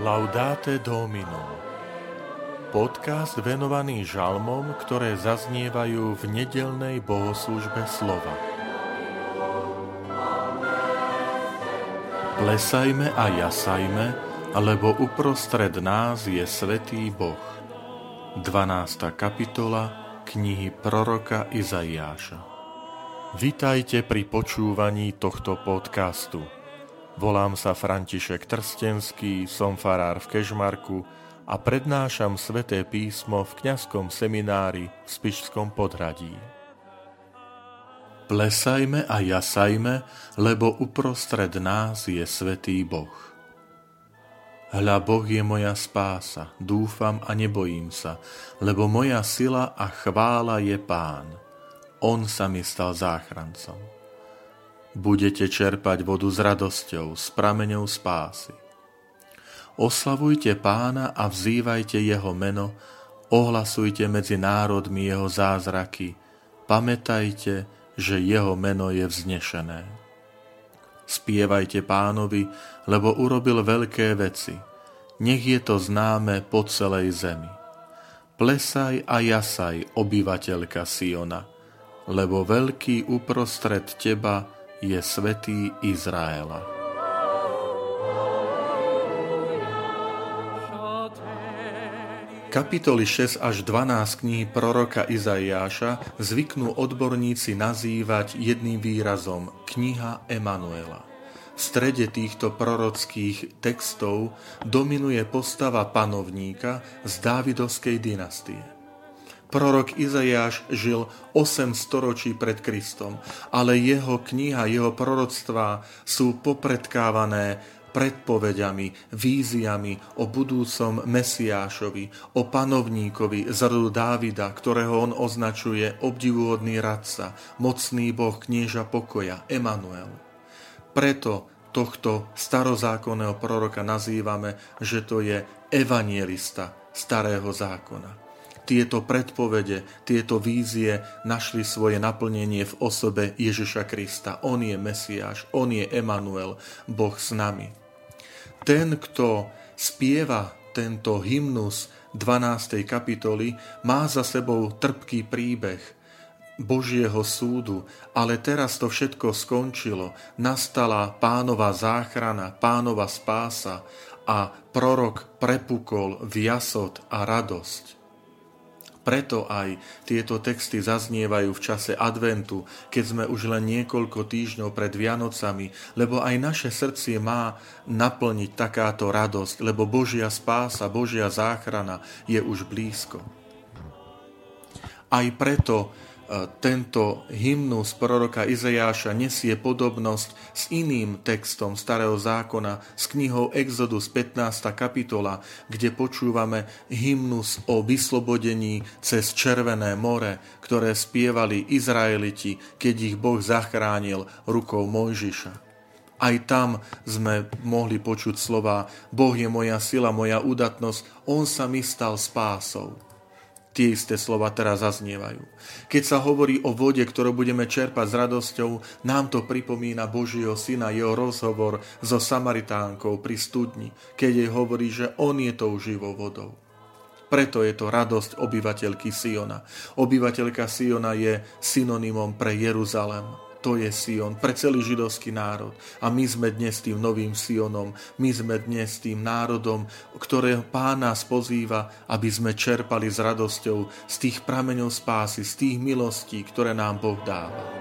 Laudate Domino Podcast venovaný žalmom, ktoré zaznievajú v nedelnej bohoslužbe slova. Plesajme a jasajme, lebo uprostred nás je Svetý Boh. 12. kapitola knihy proroka Izaiáša Vitajte pri počúvaní tohto podcastu. Volám sa František Trstenský, som farár v Kežmarku a prednášam sväté písmo v kňazskom seminári v Spišskom podhradí. Plesajme a jasajme, lebo uprostred nás je Svetý Boh. Hľa Boh je moja spása, dúfam a nebojím sa, lebo moja sila a chvála je Pán. On sa mi stal záchrancom budete čerpať vodu s radosťou, s prameňou spásy. Oslavujte pána a vzývajte jeho meno, ohlasujte medzi národmi jeho zázraky, pamätajte, že jeho meno je vznešené. Spievajte pánovi, lebo urobil veľké veci. Nech je to známe po celej zemi. Plesaj a jasaj, obyvateľka Siona, lebo veľký uprostred teba je svetý Izraela. Kapitoly 6 až 12 kníh proroka Izaiáša zvyknú odborníci nazývať jedným výrazom kniha Emanuela. V strede týchto prorockých textov dominuje postava panovníka z Dávidovskej dynastie. Prorok Izajáš žil 8 storočí pred Kristom, ale jeho kniha, jeho proroctvá sú popredkávané predpovediami, víziami o budúcom Mesiášovi, o panovníkovi z rodu Dávida, ktorého on označuje obdivuhodný radca, mocný boh knieža pokoja, Emanuel. Preto tohto starozákonného proroka nazývame, že to je evanielista starého zákona tieto predpovede, tieto vízie našli svoje naplnenie v osobe Ježiša Krista. On je Mesiáš, on je Emanuel, Boh s nami. Ten, kto spieva tento hymnus 12. kapitoly, má za sebou trpký príbeh Božieho súdu, ale teraz to všetko skončilo. Nastala pánova záchrana, pánova spása a prorok prepukol v jasot a radosť. Preto aj tieto texty zaznievajú v čase adventu, keď sme už len niekoľko týždňov pred Vianocami, lebo aj naše srdcie má naplniť takáto radosť, lebo Božia spása, Božia záchrana je už blízko. Aj preto tento hymnus proroka Izajáša nesie podobnosť s iným textom Starého zákona, s knihou Exodus 15. kapitola, kde počúvame hymnus o vyslobodení cez Červené more, ktoré spievali Izraeliti, keď ich Boh zachránil rukou Mojžiša. Aj tam sme mohli počuť slova Boh je moja sila, moja udatnosť, On sa mi stal spásou. Tie isté slova teraz zaznievajú. Keď sa hovorí o vode, ktorú budeme čerpať s radosťou, nám to pripomína Božieho syna, jeho rozhovor so Samaritánkou pri studni, keď jej hovorí, že on je tou živou vodou. Preto je to radosť obyvateľky Siona. Obyvateľka Siona je synonymom pre Jeruzalem to je Sion pre celý židovský národ. A my sme dnes tým novým Sionom, my sme dnes tým národom, ktorého Pán nás pozýva, aby sme čerpali s radosťou z tých prameňov spásy, z tých milostí, ktoré nám Boh dáva.